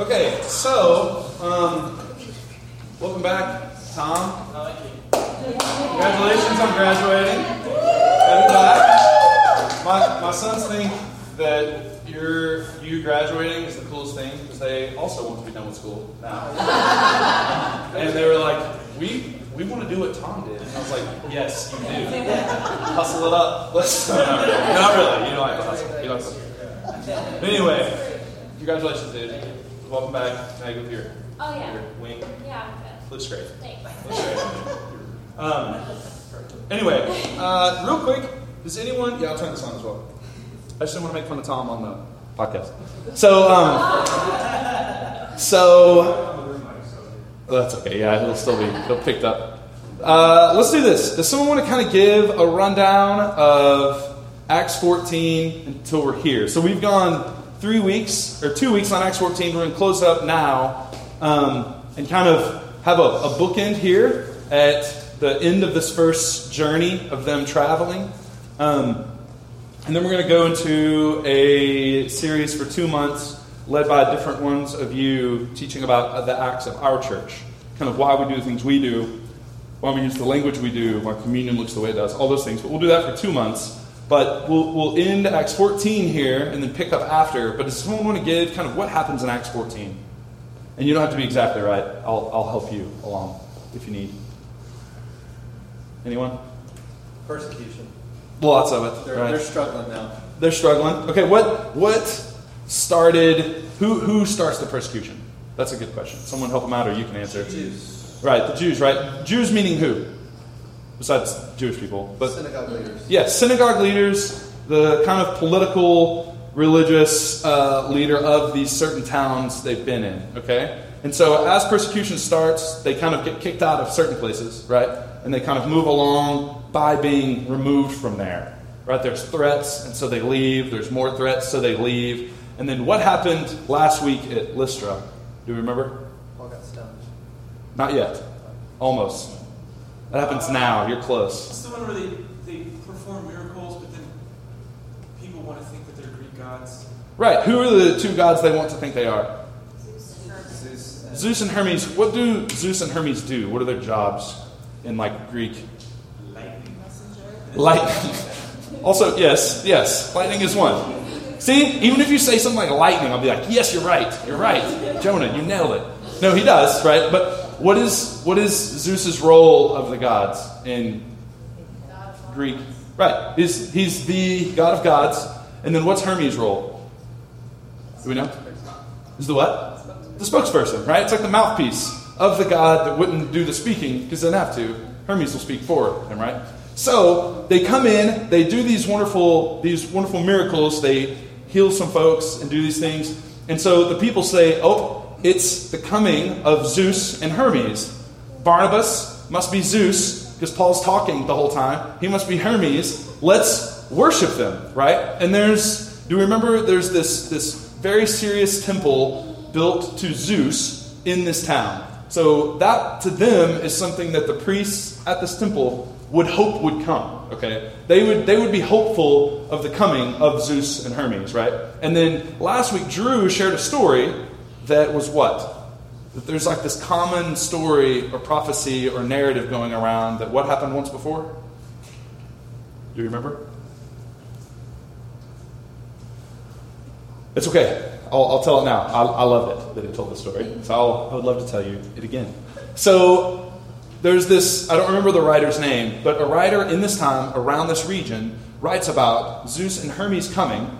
Okay, so um, welcome back, Tom. Congratulations on graduating. My, my sons think that your you graduating is the coolest thing because they also want to be done with school now. and they were like, we we want to do what Tom did. And I was like, yes, you do. Hustle it up. Let's no, not really. Not really. You have to hustle. You to hustle. Anyway, congratulations, dude. Welcome back. Now you go here? Oh, yeah. Your wing. Yeah. Looks great. Thanks. Looks great. Um, anyway, uh, real quick, does anyone? Yeah, I'll turn this on as well. I just didn't want to make fun of Tom on the podcast. So, um, so well, that's okay. Yeah, it'll still be it'll picked up. Uh, let's do this. Does someone want to kind of give a rundown of Acts 14 until we're here? So we've gone three weeks or two weeks on Acts 14. We're going to close up now um, and kind of have a, a bookend here at the end of this first journey of them traveling. Um, and then we're going to go into a series for two months led by different ones of you teaching about the acts of our church, kind of why we do the things we do, why we use the language we do, why communion looks the way it does, all those things. But we'll do that for two months. But we'll, we'll end Acts 14 here and then pick up after. But does someone want to give kind of what happens in Acts 14? And you don't have to be exactly right. I'll, I'll help you along if you need. Anyone? Persecution. Lots of it. They're, right? they're struggling now. They're struggling. Okay, what what started? Who who starts the persecution? That's a good question. Someone help them out, or you can answer. Jews. Right, the Jews. Right, Jews meaning who? Besides Jewish people, but synagogue leaders. yes, yeah, synagogue leaders, the kind of political, religious uh, leader of these certain towns they've been in. Okay, and so as persecution starts, they kind of get kicked out of certain places, right? And they kind of move along by being removed from there. Right? There's threats, and so they leave. There's more threats, so they leave. And then what happened last week at Lystra? Do you remember? Paul got stoned. Not yet. Almost. That happens now. You're close. It's the one where they, they perform miracles, but then people want to think that they're Greek gods. Right. Who are the two gods they want to think they are? Zeus and Zeus and Hermes. What do Zeus and Hermes do? What are their jobs in like Greek? Lightning messenger? Lightning. also, yes, yes. Lightning is one. See, even if you say something like lightning, I'll be like, yes, you're right. You're right. Jonah, you nailed it. No, he does, right? But what is what is Zeus's role of the gods in Greek? Right. He's, he's the god of gods. And then what's Hermes' role? Do we know? Is the what? The spokesperson, right? It's like the mouthpiece of the god that wouldn't do the speaking because they don't have to. Hermes will speak for him, right? So they come in, they do these wonderful, these wonderful miracles, they heal some folks and do these things. And so the people say, Oh, it's the coming of Zeus and Hermes. Barnabas must be Zeus, because Paul's talking the whole time. He must be Hermes. Let's worship them, right? And there's do you remember there's this this very serious temple built to Zeus in this town. So that to them is something that the priests at this temple would hope would come. Okay, they would they would be hopeful of the coming of Zeus and Hermes, right? And then last week Drew shared a story that was what that there's like this common story or prophecy or narrative going around that what happened once before. Do you remember? It's okay. I'll, I'll tell it now. I, I loved it that it told the story. So I'll, I would love to tell you it again. So there's this, I don't remember the writer's name, but a writer in this time around this region writes about Zeus and Hermes coming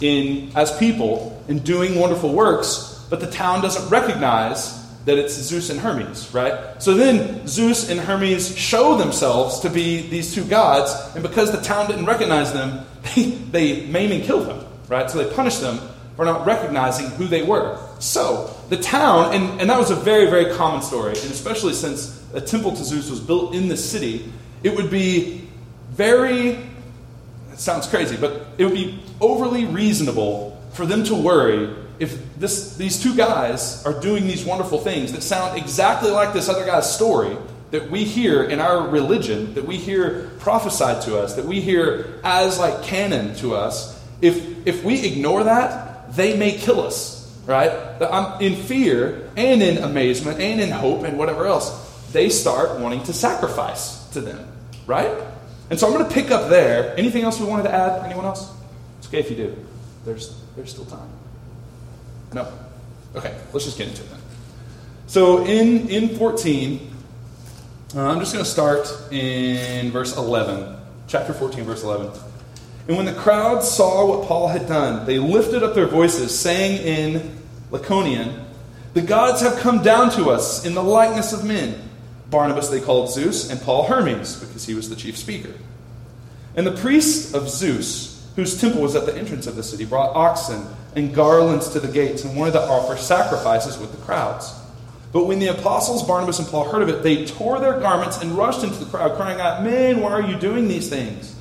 in as people and doing wonderful works, but the town doesn't recognize that it's Zeus and Hermes, right? So then Zeus and Hermes show themselves to be these two gods, and because the town didn't recognize them, they, they maim and kill them, right? So they punish them for not recognizing who they were. So the town, and, and that was a very, very common story, and especially since a temple to Zeus was built in the city, it would be very, it sounds crazy, but it would be overly reasonable for them to worry if this, these two guys are doing these wonderful things that sound exactly like this other guy's story that we hear in our religion, that we hear prophesied to us, that we hear as like canon to us, If, if we ignore that, they may kill us, right? I'm in fear and in amazement and in hope and whatever else. They start wanting to sacrifice to them, right? And so I'm going to pick up there. Anything else we wanted to add? Anyone else? It's okay if you do. There's, there's still time. No? Okay, let's just get into it then. So in, in 14, uh, I'm just going to start in verse 11, chapter 14, verse 11. And when the crowd saw what Paul had done, they lifted up their voices, saying in Lycaonian, The gods have come down to us in the likeness of men. Barnabas they called Zeus, and Paul Hermes, because he was the chief speaker. And the priests of Zeus, whose temple was at the entrance of the city, brought oxen and garlands to the gates and wanted to offer sacrifices with the crowds. But when the apostles Barnabas and Paul heard of it, they tore their garments and rushed into the crowd, crying out, Men, why are you doing these things?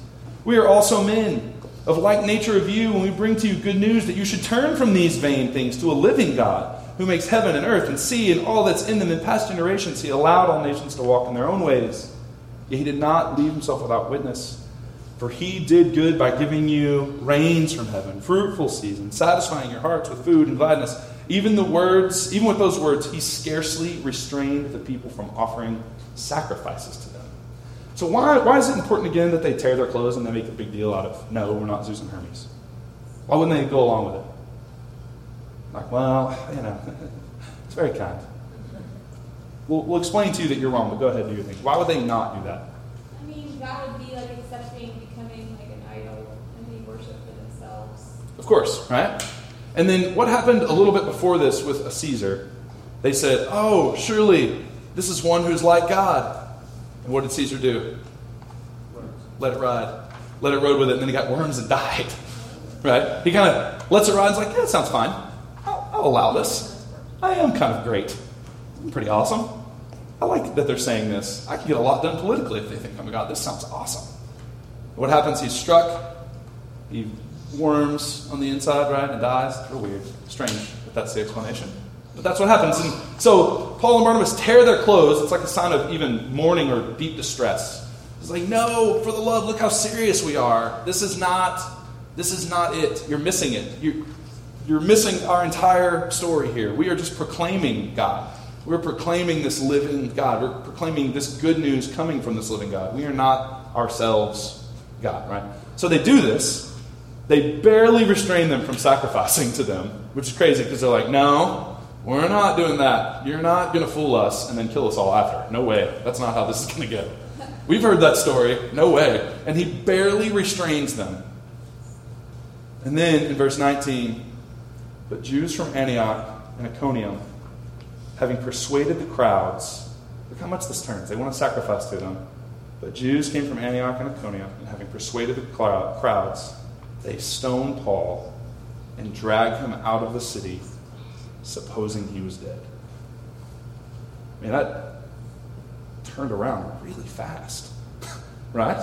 We are also men of like nature of you, and we bring to you good news that you should turn from these vain things to a living God, who makes heaven and earth and sea and all that's in them. In past generations, he allowed all nations to walk in their own ways. Yet he did not leave himself without witness. For he did good by giving you rains from heaven, fruitful seasons, satisfying your hearts with food and gladness. Even the words, even with those words, he scarcely restrained the people from offering sacrifices to them. So why, why is it important again that they tear their clothes and they make a big deal out of, no, we're not Zeus and Hermes? Why wouldn't they go along with it? Like, well, you know, it's very kind. We'll, we'll explain to you that you're wrong, but go ahead and do your thing. Why would they not do that? I mean, that would be like accepting becoming like an idol and they worship for themselves. Of course, right? And then what happened a little bit before this with a Caesar? They said, oh, surely this is one who's like God. And what did Caesar do? Let it ride. Let it rode with it, and then he got worms and died. Right? He kind of lets it ride and is like, yeah, that sounds fine. I'll, I'll allow this. I am kind of great. I'm pretty awesome. I like that they're saying this. I can get a lot done politically if they think I'm a god. This sounds awesome. What happens? He's struck. He worms on the inside, right, and dies. Real weird. Strange, but that's the explanation. But that's what happens. And so Paul and Barnabas tear their clothes. It's like a sign of even mourning or deep distress. It's like, no, for the love, look how serious we are. This is not, this is not it. You're missing it. You're, you're missing our entire story here. We are just proclaiming God. We're proclaiming this living God. We're proclaiming this good news coming from this living God. We are not ourselves God, right? So they do this. They barely restrain them from sacrificing to them, which is crazy because they're like, no, we're not doing that. You're not going to fool us and then kill us all after. No way. That's not how this is going to go. We've heard that story. No way. And he barely restrains them. And then in verse 19, but Jews from Antioch and Iconium, having persuaded the crowds, look how much this turns. They want to sacrifice to them. But Jews came from Antioch and Iconium, and having persuaded the crowds, they stone Paul and drag him out of the city, supposing he was dead. I mean, that turned around really fast, right?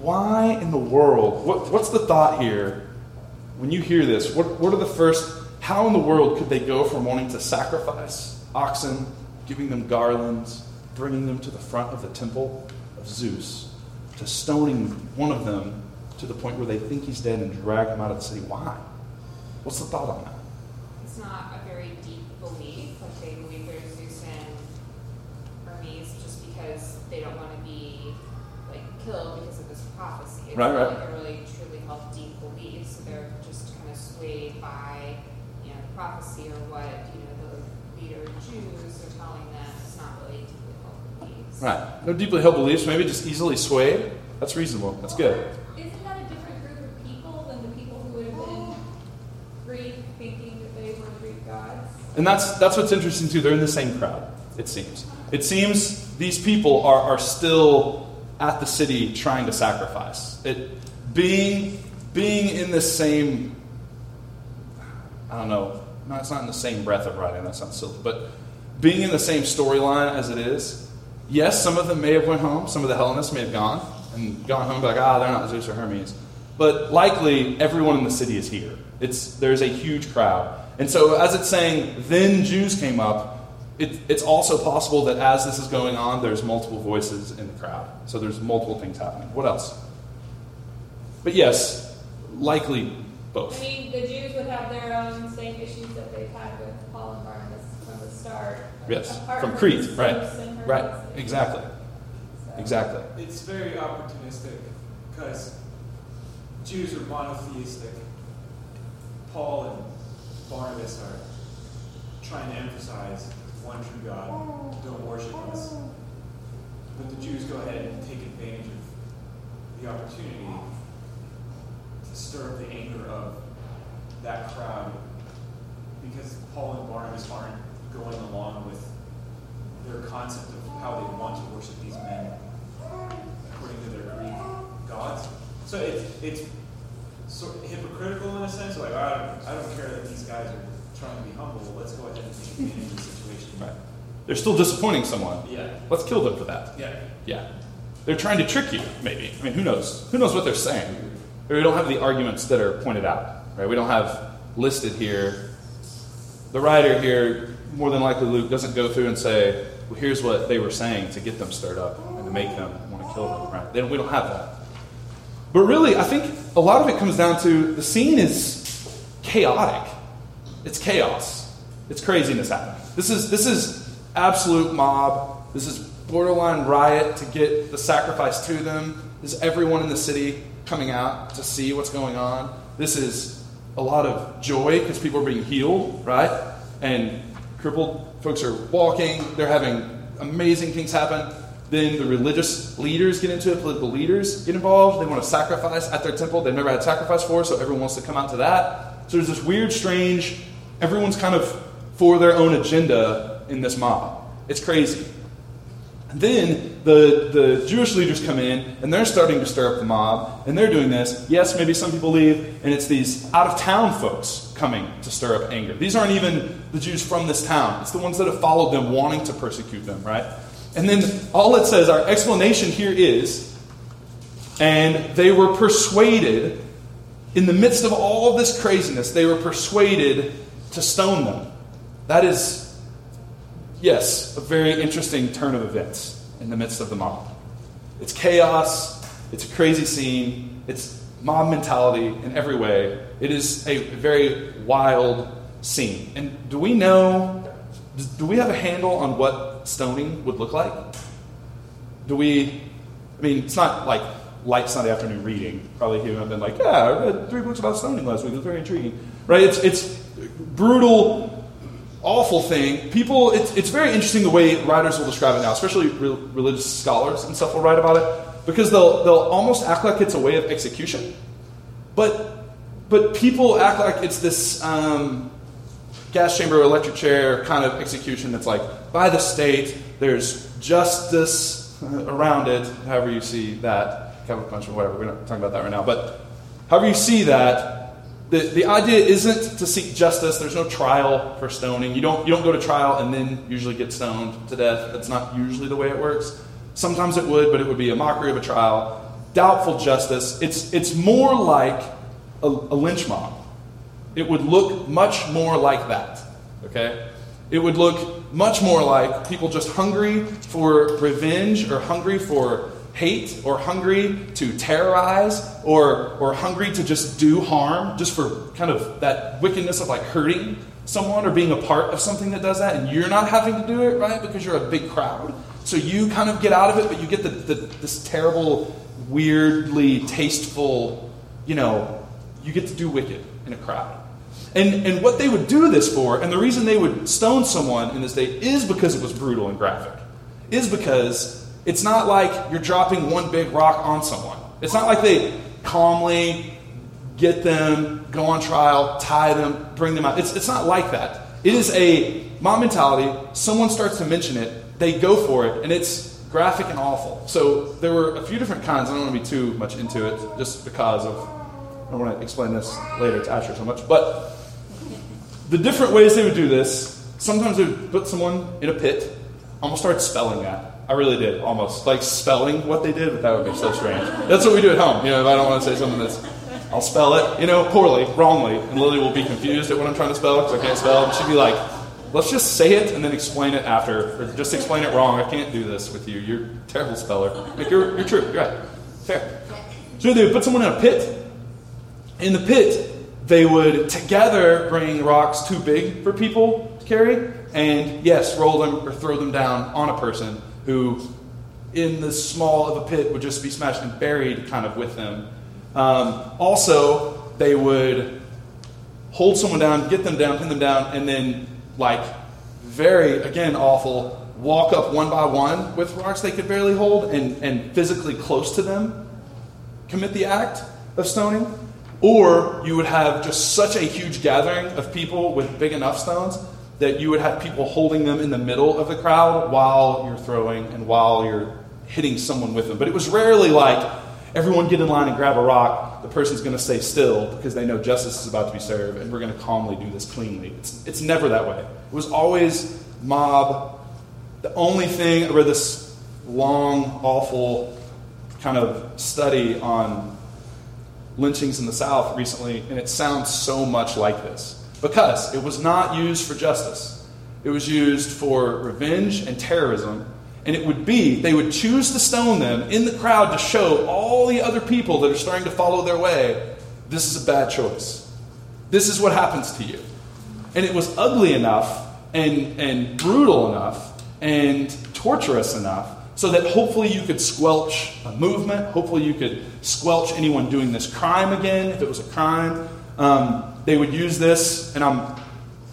Why in the world? What, what's the thought here when you hear this? What, what are the first, how in the world could they go from wanting to sacrifice oxen, giving them garlands, bringing them to the front of the temple of Zeus, to stoning one of them to the point where they think he's dead and drag him out of the city? Why? What's the thought on that? It's not a very deep belief. Like they believe there's Zeus and Hermes just because they don't want to be like killed because of this prophecy. It's Right, right. like a really truly held deep belief. So they're just kind of swayed by you know the prophecy or what you know the leader Jews are telling them. It's not really deeply held beliefs. Right. No deeply held beliefs, maybe just easily swayed. That's reasonable. That's good. Isn't that a different group of people than the people who would have been Greek thinking that they were Greek gods? And that's that's what's interesting too. They're in the same crowd, it seems. It seems these people are, are still at the city trying to sacrifice. It being being in the same I don't know, no, it's not in the same breath of writing, that sounds silly, but being in the same storyline as it is, yes, some of them may have went home, some of the Hellenists may have gone and gone home like, ah, they're not Zeus or Hermes. But likely everyone in the city is here. It's there's a huge crowd. And so as it's saying, then Jews came up, it, it's also possible that as this is going on, there's multiple voices in the crowd. So there's multiple things happening. What else? But yes, likely both. I mean, the Jews would have their own same issues that they've had with Paul and Barnabas from the start. Yes, apart from Crete, Zeus right, and right, exactly, So- exactly. It's very opportunistic because Jews are monotheistic. Paul and Barnabas are trying to emphasize one true God, don't worship us. But the Jews go ahead and take advantage of the opportunity to stir up the anger of that crowd because Paul and Barnabas aren't going along with their concept of how they want to worship these men according to their Greek gods. So it's it's sort of hypocritical in a sense. Like I don't, I don't care that these guys are trying to be humble. Let's go ahead and take advantage of the situation. Right. They're still disappointing someone. Yeah. Let's kill them for that. Yeah. Yeah. They're trying to trick you, maybe. I mean, who knows? Who knows what they're saying? Or we don't have the arguments that are pointed out, right? We don't have listed here. The writer here, more than likely Luke, doesn't go through and say, well, here's what they were saying to get them stirred up and to make them want to kill them, right? They don't, we don't have that. But really, I think a lot of it comes down to the scene is chaotic. It's chaos. It's craziness happening. This is this is absolute mob. This is borderline riot to get the sacrifice to them. This is everyone in the city coming out to see what's going on. This is a lot of joy because people are being healed, right? And crippled folks are walking. They're having amazing things happen. Then the religious leaders get into it, political leaders get involved. They want to sacrifice at their temple. They've never had sacrifice for, so everyone wants to come out to that. So there's this weird, strange, everyone's kind of for their own agenda in this mob. It's crazy. Then the, the Jewish leaders come in and they're starting to stir up the mob and they're doing this. Yes, maybe some people leave and it's these out of town folks coming to stir up anger. These aren't even the Jews from this town, it's the ones that have followed them wanting to persecute them, right? And then all it says, our explanation here is, and they were persuaded, in the midst of all of this craziness, they were persuaded to stone them. That is, yes, a very interesting turn of events in the midst of the mob. It's chaos, it's a crazy scene, it's mob mentality in every way. It is a very wild scene. And do we know, do we have a handle on what stoning would look like? Do we, I mean, it's not like light Sunday afternoon reading. Probably you have been like, yeah, I read three books about stoning last week. It was very intriguing. Right? It's, it's brutal, awful thing. People, it's, it's very interesting the way writers will describe it now, especially re- religious scholars and stuff will write about it, because they'll, they'll almost act like it's a way of execution. But, but people act like it's this um, gas chamber, electric chair kind of execution that's like by the state, there's justice around it, however you see that. Capital punishment, whatever, we're not talking about that right now. But however you see that, the, the idea isn't to seek justice. There's no trial for stoning. You don't, you don't go to trial and then usually get stoned to death. That's not usually the way it works. Sometimes it would, but it would be a mockery of a trial. Doubtful justice. It's, it's more like a, a lynch mob. It would look much more like that. Okay? It would look much more like people just hungry for revenge or hungry for hate or hungry to terrorize or, or hungry to just do harm just for kind of that wickedness of like hurting someone or being a part of something that does that and you're not having to do it right because you're a big crowd so you kind of get out of it but you get the, the, this terrible weirdly tasteful you know you get to do wicked in a crowd and, and what they would do this for, and the reason they would stone someone in this day is because it was brutal and graphic. Is because it's not like you're dropping one big rock on someone. It's not like they calmly get them, go on trial, tie them, bring them out. It's, it's not like that. It is a mob mentality. Someone starts to mention it, they go for it, and it's graphic and awful. So there were a few different kinds. I don't want to be too much into it just because of, I don't want to explain this later to Asher so much. But the different ways they would do this, sometimes they would put someone in a pit. Almost started spelling that. I really did, almost. Like spelling what they did, but that would be so strange. That's what we do at home. You know, if I don't want to say something that's, I'll spell it, you know, poorly, wrongly, and Lily will be confused at what I'm trying to spell because I can't spell. And she'd be like, let's just say it and then explain it after, or just explain it wrong. I can't do this with you. You're a terrible speller. Like, you're, you're true. You're right. Fair. So they would put someone in a pit, In the pit, they would together bring rocks too big for people to carry, and yes, roll them or throw them down on a person who, in the small of a pit, would just be smashed and buried kind of with them. Um, also, they would hold someone down, get them down, pin them down, and then, like, very, again, awful, walk up one by one with rocks they could barely hold and, and physically close to them commit the act of stoning. Or you would have just such a huge gathering of people with big enough stones that you would have people holding them in the middle of the crowd while you're throwing and while you're hitting someone with them. But it was rarely like, everyone get in line and grab a rock, the person's going to stay still because they know justice is about to be served and we're going to calmly do this cleanly. It's, it's never that way. It was always mob. The only thing, I read this long, awful kind of study on lynchings in the South recently, and it sounds so much like this because it was not used for justice. It was used for revenge and terrorism. And it would be, they would choose to stone them in the crowd to show all the other people that are starting to follow their way this is a bad choice. This is what happens to you. And it was ugly enough and, and brutal enough and torturous enough so that hopefully you could squelch a movement. Hopefully you could squelch anyone doing this crime again if it was a crime. Um, they would use this, and I'm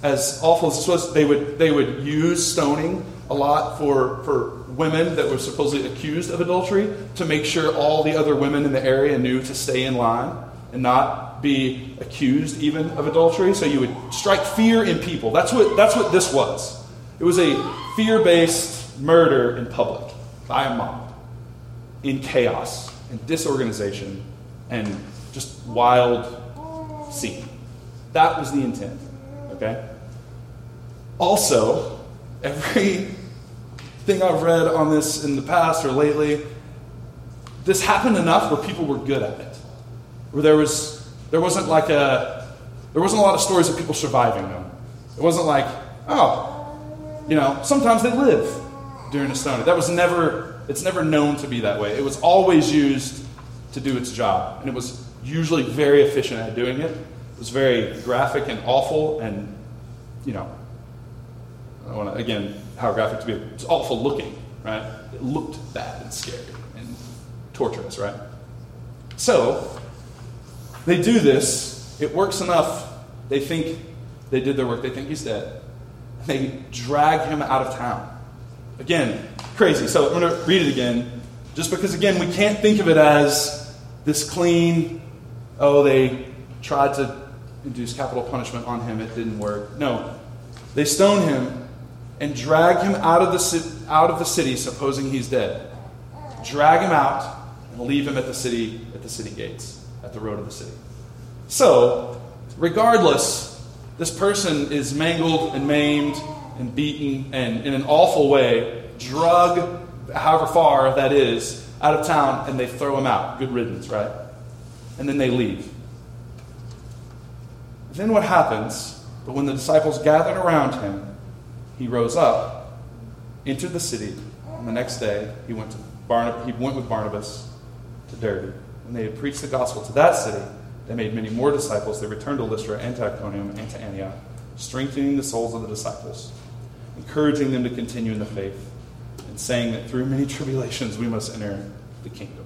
as awful as this was. They would they would use stoning a lot for for women that were supposedly accused of adultery to make sure all the other women in the area knew to stay in line and not be accused even of adultery. So you would strike fear in people. That's what that's what this was. It was a fear-based murder in public by a mob in chaos and disorganization and just wild scene. That was the intent. Okay? Also, every thing I've read on this in the past or lately, this happened enough where people were good at it. Where there was there wasn't like a there wasn't a lot of stories of people surviving them. It wasn't like, oh, you know, sometimes they live during a stoning. That was never it's never known to be that way. It was always used to do its job. And it was usually very efficient at doing it. It was very graphic and awful and you know I want to again how graphic to be. It's awful looking, right? It looked bad and scary and torturous, right? So they do this. It works enough. They think they did their work. They think he's dead. They drag him out of town. Again, crazy. So I'm going to read it again, just because again we can't think of it as this clean. Oh, they tried to induce capital punishment on him. It didn't work. No, they stone him and drag him out of the, out of the city, supposing he's dead. Drag him out and leave him at the city at the city gates, at the road of the city. So, regardless, this person is mangled and maimed and beaten and in an awful way, drug, however far that is, out of town, and they throw him out. Good riddance, right? And then they leave. Then what happens? But when the disciples gathered around him, he rose up, entered the city, and the next day he went, to Barnab- he went with Barnabas to Derbe. When they had preached the gospel to that city, they made many more disciples. They returned to Lystra and to Iconium and to Antioch, strengthening the souls of the disciples, encouraging them to continue in the faith, and saying that through many tribulations we must enter the kingdom.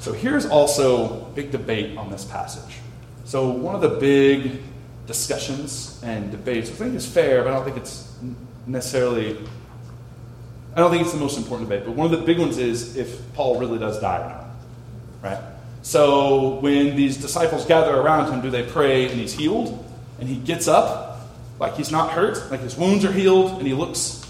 So here's also a big debate on this passage. So one of the big discussions and debates, I think is fair, but I don't think it's necessarily. I don't think it's the most important debate. But one of the big ones is if Paul really does die or not, right? So when these disciples gather around him, do they pray and he's healed and he gets up like he's not hurt, like his wounds are healed, and he looks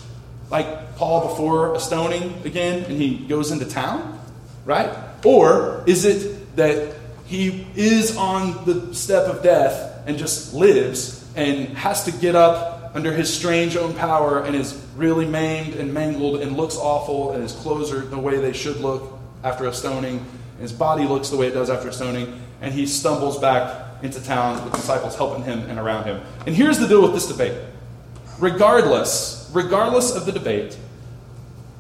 like Paul before a stoning again, and he goes into town, right? Or is it that he is on the step of death and just lives and has to get up under his strange own power and is really maimed and mangled and looks awful and his clothes are the way they should look after a stoning and his body looks the way it does after a stoning and he stumbles back into town with disciples helping him and around him and here's the deal with this debate regardless regardless of the debate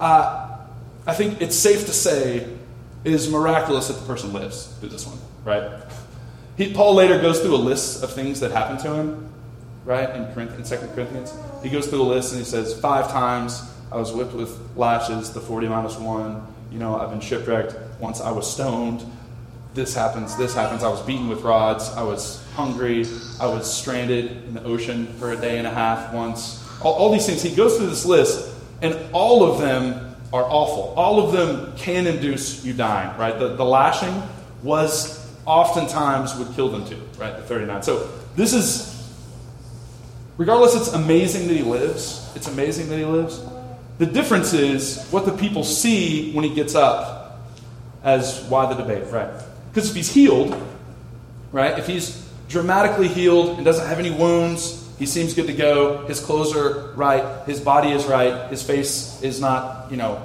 uh, i think it's safe to say it is miraculous that the person lives through this one right He, Paul later goes through a list of things that happened to him, right, in, in 2 Corinthians. He goes through a list and he says, Five times I was whipped with lashes, the 40 minus one. You know, I've been shipwrecked. Once I was stoned. This happens, this happens. I was beaten with rods. I was hungry. I was stranded in the ocean for a day and a half once. All, all these things. He goes through this list, and all of them are awful. All of them can induce you dying, right? The, the lashing was oftentimes would kill them too, right? The 39. So this is, regardless, it's amazing that he lives. It's amazing that he lives. The difference is what the people see when he gets up as why the debate, right? Because if he's healed, right? If he's dramatically healed and doesn't have any wounds, he seems good to go. His clothes are right. His body is right. His face is not, you know,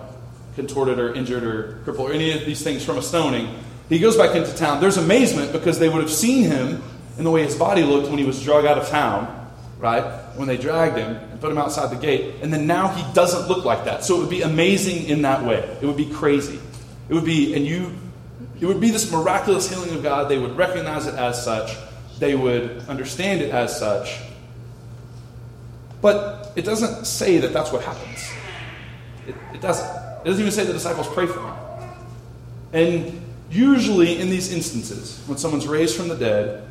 contorted or injured or crippled or any of these things from a stoning. He goes back into town. There's amazement because they would have seen him in the way his body looked when he was drug out of town, right? When they dragged him and put him outside the gate. And then now he doesn't look like that. So it would be amazing in that way. It would be crazy. It would be, and you, it would be this miraculous healing of God. They would recognize it as such, they would understand it as such. But it doesn't say that that's what happens. It, it doesn't. It doesn't even say the disciples pray for him. And usually in these instances, when someone's raised from the dead,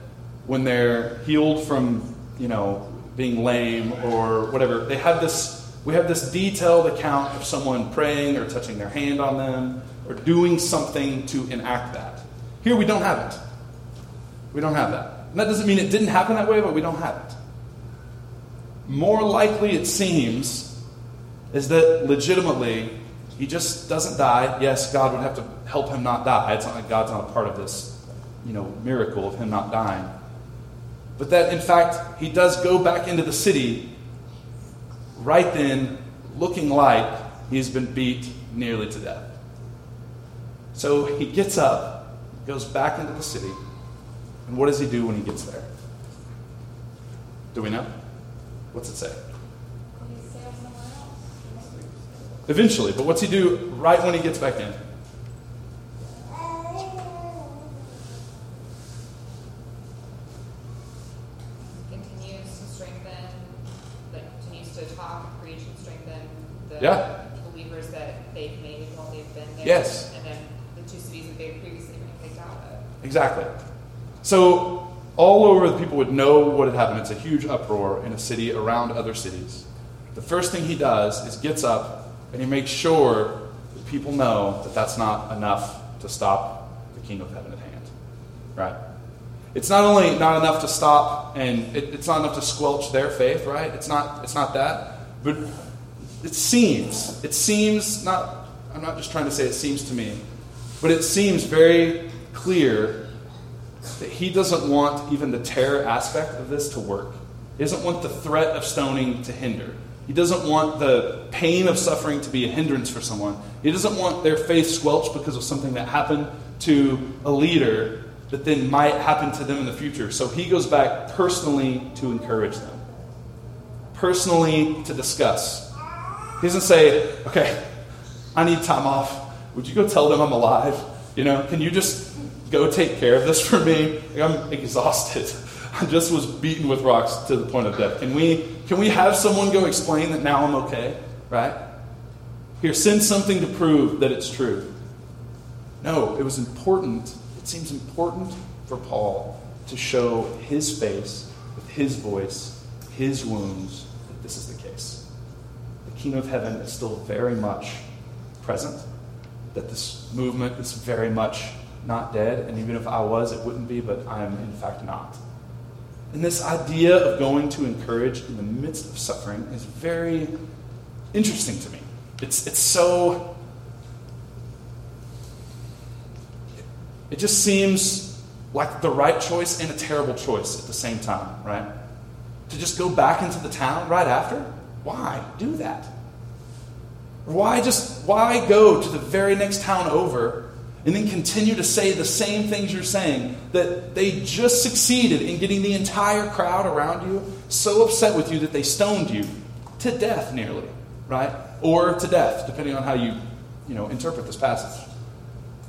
when they're healed from, you know, being lame or whatever, they have this we have this detailed account of someone praying or touching their hand on them or doing something to enact that. Here we don't have it. We don't have that. And that doesn't mean it didn't happen that way, but we don't have it. More likely, it seems, is that legitimately he just doesn't die. Yes, God would have to help him not die. It's not like God's not a part of this, you know, miracle of him not dying. But that in fact he does go back into the city right then, looking like he's been beat nearly to death. So he gets up, goes back into the city, and what does he do when he gets there? Do we know? What's it say? Can you sail somewhere else? Eventually, but what's he do right when he gets back in? Continues to strengthen, like, continues to talk, preach, and strengthen the Yeah. believers that they've made while they've been there. Yes. And then the two cities that they've previously been kicked out of. Exactly. So all over the people would know what had happened. It's a huge uproar in a city around other cities. The first thing he does is gets up and he makes sure that people know that that's not enough to stop the kingdom of heaven at hand. Right? It's not only not enough to stop and it, it's not enough to squelch their faith, right? It's not it's not that. But it seems, it seems not I'm not just trying to say it seems to me, but it seems very clear that he doesn't want even the terror aspect of this to work. He doesn't want the threat of stoning to hinder. He doesn't want the pain of suffering to be a hindrance for someone. He doesn't want their faith squelched because of something that happened to a leader that then might happen to them in the future. So he goes back personally to encourage them, personally to discuss. He doesn't say, okay, I need time off. Would you go tell them I'm alive? You know, can you just go take care of this for me? I'm exhausted. I just was beaten with rocks to the point of death. Can we, can we have someone go explain that now I'm okay? Right? Here, send something to prove that it's true. No, it was important. It seems important for Paul to show his face with his voice, his wounds, that this is the case. The kingdom of heaven is still very much present, that this movement is very much not dead, and even if I was, it wouldn't be, but I am in fact not. And this idea of going to encourage in the midst of suffering is very interesting to me. It's, it's so. It just seems like the right choice and a terrible choice at the same time, right? To just go back into the town right after? Why do that? Why just why go to the very next town over and then continue to say the same things you're saying that they just succeeded in getting the entire crowd around you so upset with you that they stoned you to death nearly, right? Or to death, depending on how you, you know, interpret this passage.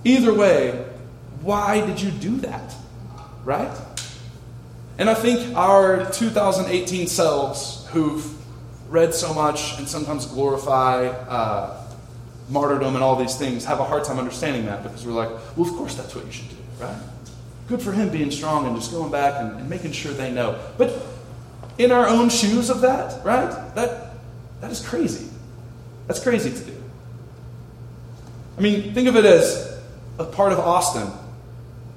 Either way, why did you do that? right? And I think our 2018 selves who've read so much and sometimes glorify uh, martyrdom and all these things have a hard time understanding that because we're like, well, of course that's what you should do, right? Good for him being strong and just going back and, and making sure they know. But in our own shoes of that, right? That that is crazy. That's crazy to do. I mean, think of it as a part of Austin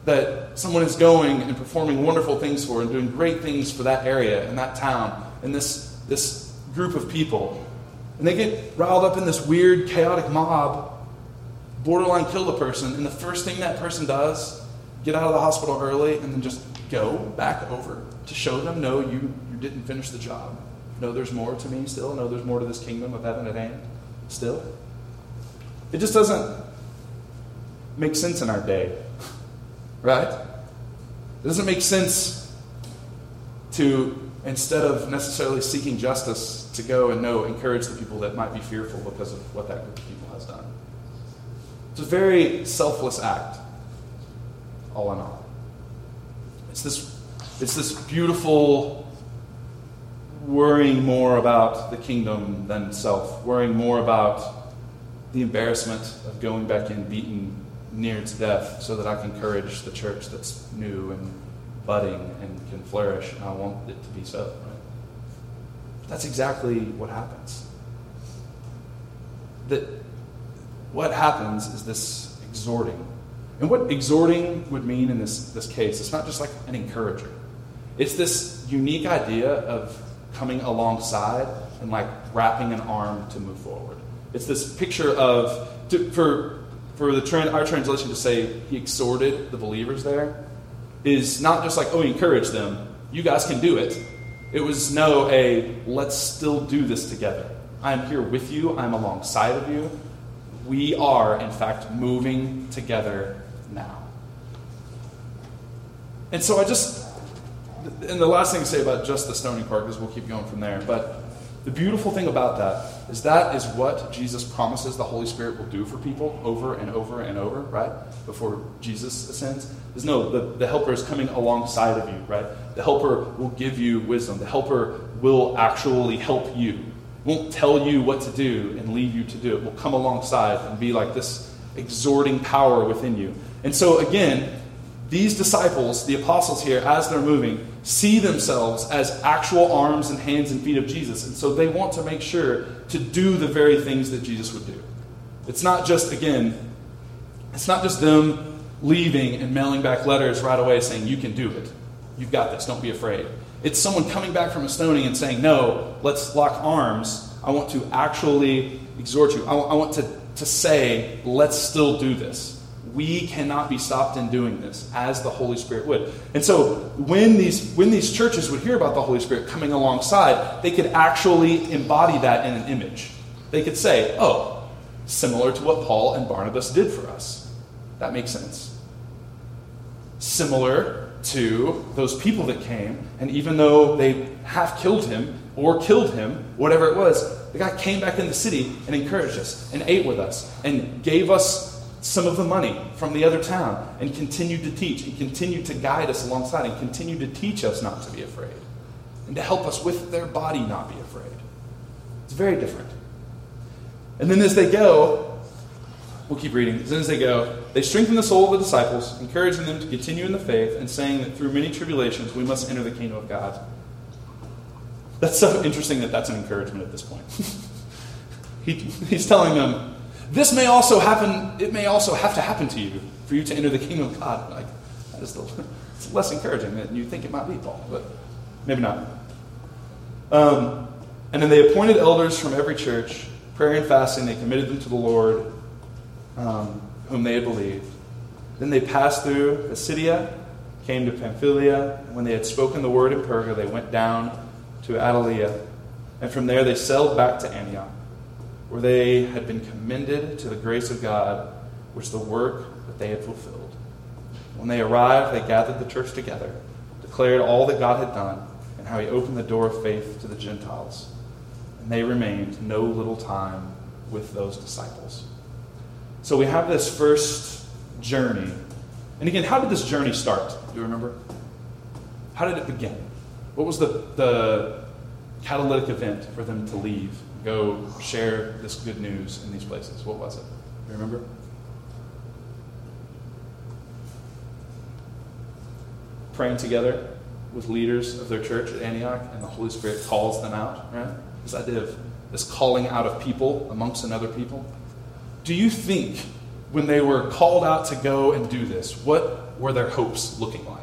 that someone is going and performing wonderful things for and doing great things for that area and that town and this, this group of people. And they get riled up in this weird, chaotic mob, borderline kill the person, and the first thing that person does, get out of the hospital early and then just go back over to show them, no, you, you didn't finish the job. No, there's more to me still. No, there's more to this kingdom of heaven at hand still. It just doesn't make sense in our day, right? It doesn't make sense to, instead of necessarily seeking justice, to go and know, encourage the people that might be fearful because of what that group of people has done. It's a very selfless act, all in all. It's this, it's this beautiful worrying more about the kingdom than self, worrying more about the embarrassment of going back in beaten near to death so that I can encourage the church that's new and budding and can flourish, and I want it to be so. Right? That's exactly what happens. That what happens is this exhorting. And what exhorting would mean in this, this case, it's not just like an encourager. It's this unique idea of coming alongside and like wrapping an arm to move forward. It's this picture of, to, for, for the our translation to say he exhorted the believers there, is not just like, oh, he encouraged them, you guys can do it. It was no, a let's still do this together. I'm here with you, I'm alongside of you. We are, in fact, moving together now. And so I just and the last thing to say about just the stoning part, because we'll keep going from there, but the beautiful thing about that is that is what Jesus promises the Holy Spirit will do for people over and over and over, right? Before Jesus ascends. Is no, the, the helper is coming alongside of you, right? The helper will give you wisdom. The helper will actually help you. Won't tell you what to do and leave you to do it. Will come alongside and be like this exhorting power within you. And so again, these disciples, the apostles here, as they're moving, see themselves as actual arms and hands and feet of Jesus. And so they want to make sure to do the very things that Jesus would do. It's not just, again, it's not just them leaving and mailing back letters right away saying, You can do it. You've got this. Don't be afraid. It's someone coming back from a stoning and saying, No, let's lock arms. I want to actually exhort you. I, I want to, to say, Let's still do this we cannot be stopped in doing this as the Holy Spirit would. And so when these when these churches would hear about the Holy Spirit coming alongside, they could actually embody that in an image. They could say, "Oh, similar to what Paul and Barnabas did for us." That makes sense. Similar to those people that came, and even though they half killed him or killed him, whatever it was, the guy came back in the city and encouraged us and ate with us and gave us some of the money from the other town and continued to teach and continued to guide us alongside and continued to teach us not to be afraid and to help us with their body not be afraid. It's very different. And then as they go, we'll keep reading. As soon as they go, they strengthen the soul of the disciples, encouraging them to continue in the faith and saying that through many tribulations we must enter the kingdom of God. That's so interesting that that's an encouragement at this point. he, he's telling them, this may also happen, it may also have to happen to you for you to enter the kingdom of God. Like, that is the, it's less encouraging than you think it might be, Paul, but maybe not. Um, and then they appointed elders from every church, prayer and fasting, they committed them to the Lord, um, whom they had believed. Then they passed through Pisidia, came to Pamphylia, and when they had spoken the word in Perga, they went down to Attalia, and from there they sailed back to Antioch where they had been commended to the grace of God, which the work that they had fulfilled. When they arrived, they gathered the church together, declared all that God had done, and how he opened the door of faith to the Gentiles. And they remained no little time with those disciples. So we have this first journey. And again, how did this journey start? Do you remember? How did it begin? What was the, the catalytic event for them to leave, go share this good news in these places? What was it? You remember? Praying together with leaders of their church at Antioch, and the Holy Spirit calls them out, right? This idea of this calling out of people amongst another people. Do you think when they were called out to go and do this, what were their hopes looking like?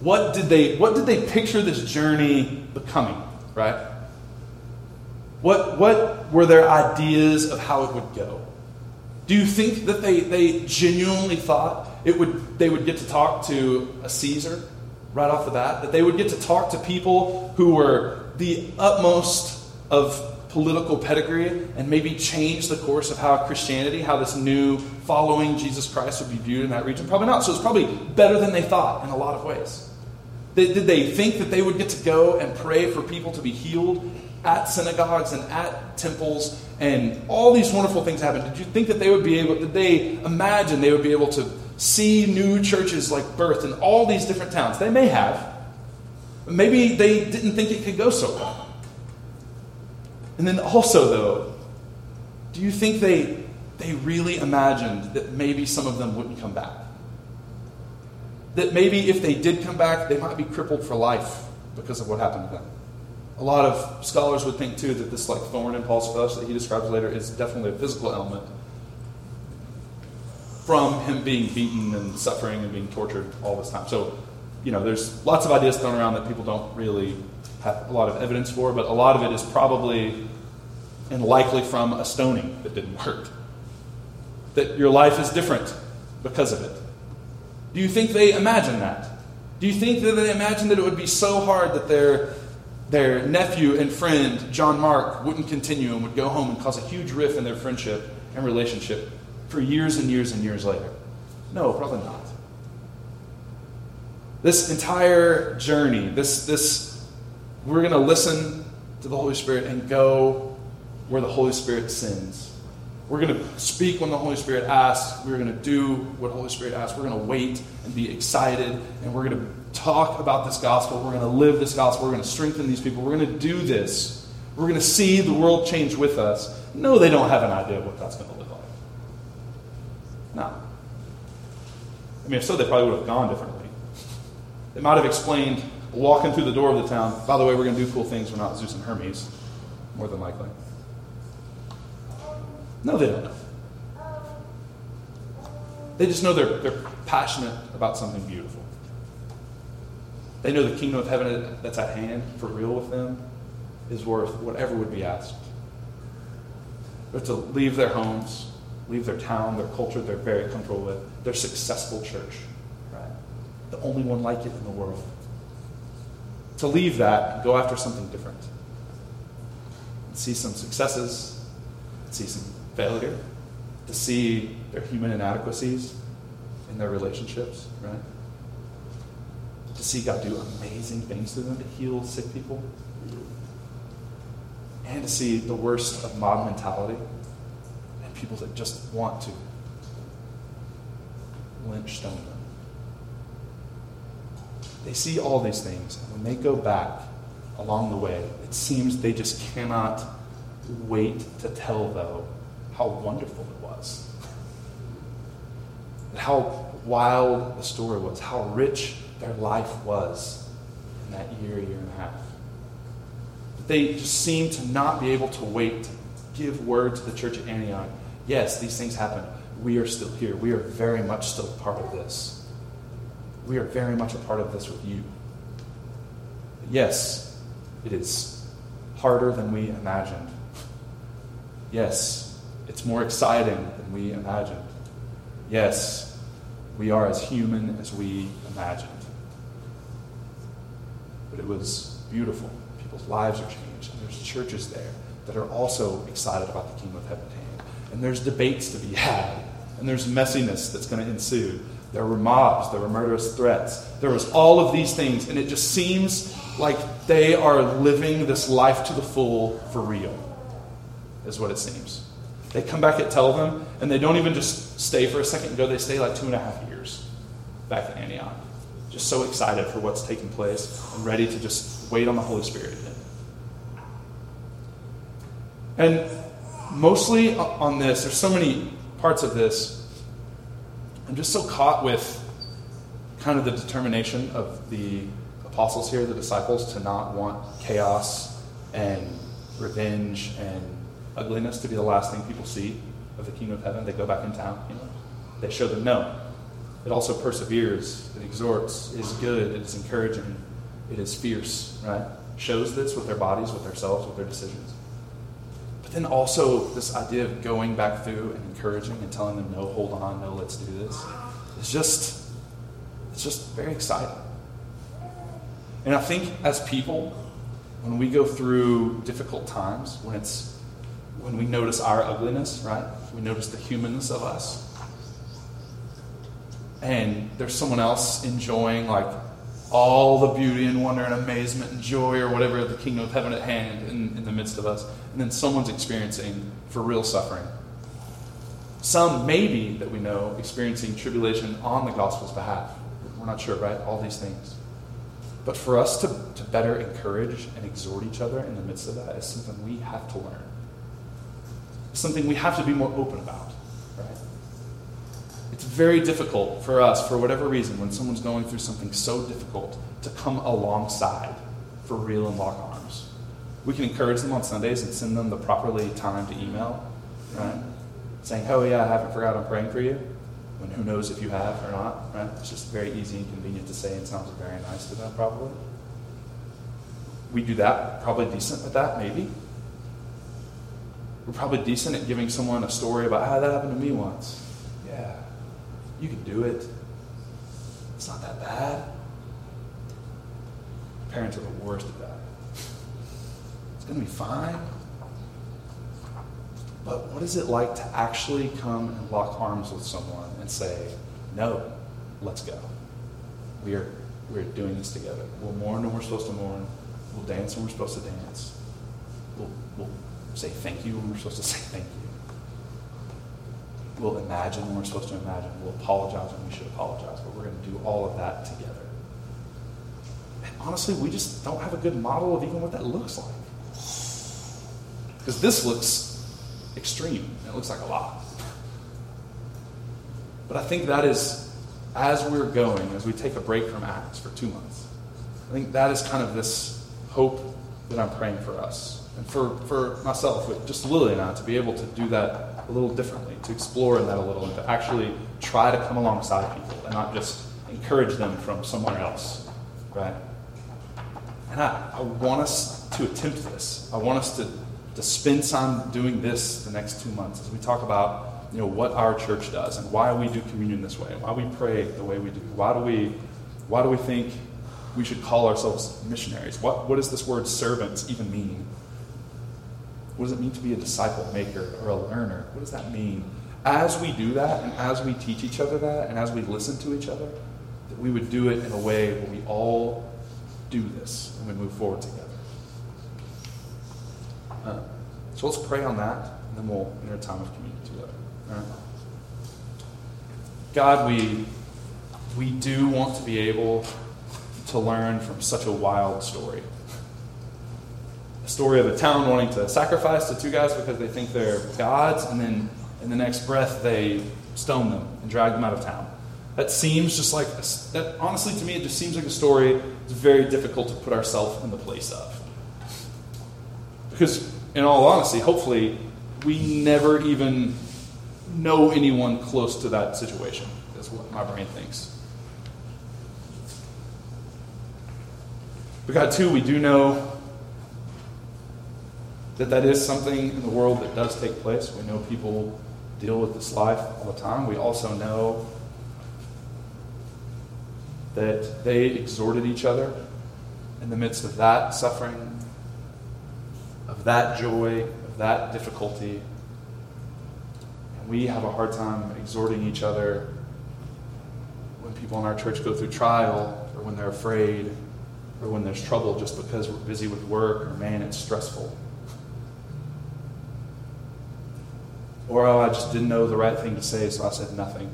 What did they what did they picture this journey becoming, right? What what were their ideas of how it would go? Do you think that they, they genuinely thought it would they would get to talk to a Caesar right off the bat? That they would get to talk to people who were the utmost of political pedigree and maybe change the course of how Christianity, how this new following Jesus Christ would be viewed in that region? Probably not. So it's probably better than they thought in a lot of ways. Did they think that they would get to go and pray for people to be healed at synagogues and at temples and all these wonderful things happened. Did you think that they would be able, did they imagine they would be able to see new churches like birthed in all these different towns? They may have. Maybe they didn't think it could go so well. And then also, though, do you think they, they really imagined that maybe some of them wouldn't come back? That maybe if they did come back, they might be crippled for life because of what happened to them. A lot of scholars would think, too, that this like thorn in Paul's flesh that he describes later is definitely a physical element from him being beaten and suffering and being tortured all this time. So, you know, there's lots of ideas thrown around that people don't really have a lot of evidence for, but a lot of it is probably and likely from a stoning that didn't work. That your life is different because of it. Do you think they imagine that? Do you think that they imagine that it would be so hard that their, their nephew and friend, John Mark, wouldn't continue and would go home and cause a huge rift in their friendship and relationship for years and years and years later? No, probably not. This entire journey, this, this we're going to listen to the Holy Spirit and go where the Holy Spirit sends. We're going to speak when the Holy Spirit asks. We're going to do what the Holy Spirit asks. We're going to wait and be excited. And we're going to talk about this gospel. We're going to live this gospel. We're going to strengthen these people. We're going to do this. We're going to see the world change with us. No, they don't have an idea what that's going to look like. No. I mean, if so, they probably would have gone differently. They might have explained walking through the door of the town. By the way, we're going to do cool things. We're not Zeus and Hermes, more than likely. No, they don't. They just know they're, they're passionate about something beautiful. They know the kingdom of heaven that's at hand for real with them is worth whatever would be asked. But to leave their homes, leave their town, their culture they're very comfortable with, their successful church, right? The only one like it in the world to leave that and go after something different. See some successes, see some failure, to see their human inadequacies in their relationships, right? To see God do amazing things to them, to heal sick people, and to see the worst of mob mentality and people that just want to lynch stone them. They see all these things, and when they go back along the way, it seems they just cannot wait to tell, though, how wonderful it was. How wild the story was, how rich their life was in that year, year and a half. But They just seem to not be able to wait to give word to the church at Antioch. Yes, these things happened. We are still here. We are very much still part of this. We are very much a part of this with you. Yes, it is harder than we imagined. Yes, it's more exciting than we imagined. Yes, we are as human as we imagined. But it was beautiful. People's lives are changed. And there's churches there that are also excited about the kingdom of heaven And there's debates to be had. And there's messiness that's going to ensue. There were mobs, there were murderous threats, there was all of these things, and it just seems like they are living this life to the full for real, is what it seems. They come back at Tell them, and they don't even just stay for a second and go, they stay like two and a half years back in Antioch. just so excited for what's taking place and ready to just wait on the Holy Spirit again. And mostly on this, there's so many parts of this. I'm just so caught with kind of the determination of the apostles here, the disciples, to not want chaos and revenge and ugliness to be the last thing people see of the kingdom of heaven. They go back in town, you know. They show them no. It also perseveres, it exhorts, it is good, it is encouraging, it is fierce, right? Shows this with their bodies, with themselves, with their decisions. But then also this idea of going back through and encouraging and telling them, no, hold on, no, let's do this. It's just, it's just very exciting. And I think as people, when we go through difficult times, when it's when we notice our ugliness, right? We notice the humanness of us. And there's someone else enjoying like all the beauty and wonder and amazement and joy or whatever the kingdom of heaven at hand in, in the midst of us. And then someone's experiencing for real suffering. Some, maybe, that we know, experiencing tribulation on the gospel's behalf. We're not sure, right? All these things. But for us to, to better encourage and exhort each other in the midst of that is something we have to learn. It's something we have to be more open about, right? It's very difficult for us, for whatever reason, when someone's going through something so difficult, to come alongside for real and lock arms. We can encourage them on Sundays and send them the properly timed email, right? Saying, oh, yeah, I haven't forgot I'm praying for you. When who knows if you have or not, right? It's just very easy and convenient to say and sounds very nice to them, probably. We do that, probably decent at that, maybe. We're probably decent at giving someone a story about how that happened to me once. Yeah, you can do it. It's not that bad. Parents are the worst at that. It's going to be fine. But what is it like to actually come and lock arms with someone and say, no, let's go? We are, we're doing this together. We'll mourn when we're supposed to mourn. We'll dance when we're supposed to dance. We'll, we'll say thank you when we're supposed to say thank you. We'll imagine when we're supposed to imagine. We'll apologize when we should apologize. But we're going to do all of that together. And honestly, we just don't have a good model of even what that looks like. Because this looks extreme. It looks like a lot. But I think that is, as we're going, as we take a break from Acts for two months, I think that is kind of this hope that I'm praying for us. And for, for myself, with just Lily and I, to be able to do that a little differently, to explore in that a little, and to actually try to come alongside people and not just encourage them from somewhere else, right? And I, I want us to attempt this. I want us to to spend time doing this the next two months as we talk about you know what our church does and why we do communion this way, why we pray the way we do. Why do we why do we think we should call ourselves missionaries? What what does this word servants even mean? What does it mean to be a disciple maker or a learner? What does that mean? As we do that, and as we teach each other that, and as we listen to each other, that we would do it in a way where we all do this and we move forward together. Uh, so let's pray on that, and then we'll enter a time of communion together. God, we, we do want to be able to learn from such a wild story. A story of a town wanting to sacrifice to two guys because they think they're gods, and then in the next breath they stone them and drag them out of town. That seems just like, a, that honestly to me, it just seems like a story it's very difficult to put ourselves in the place of. Because, in all honesty, hopefully, we never even know anyone close to that situation. That's what my brain thinks. But God, too, we do know that that is something in the world that does take place. We know people deal with this life all the time. We also know that they exhorted each other in the midst of that suffering, of that joy, of that difficulty. And we have a hard time exhorting each other when people in our church go through trial, or when they're afraid, or when there's trouble just because we're busy with work, or man, it's stressful. Or, oh, I just didn't know the right thing to say, so I said nothing.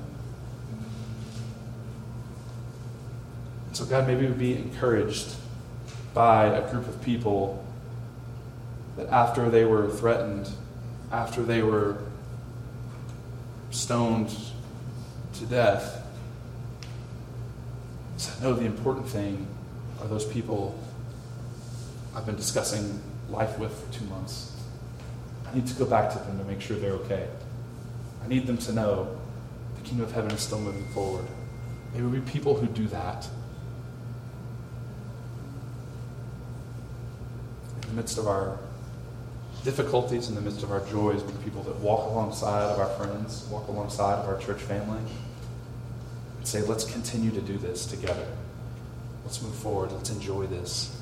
So, God, maybe we'd be encouraged by a group of people that after they were threatened, after they were stoned to death, said, No, the important thing are those people I've been discussing life with for two months. I need to go back to them to make sure they're okay. I need them to know the kingdom of heaven is still moving forward. May we be people who do that. In the midst of our difficulties, in the midst of our joys, be people that walk alongside of our friends, walk alongside of our church family, and say, let's continue to do this together. Let's move forward. Let's enjoy this.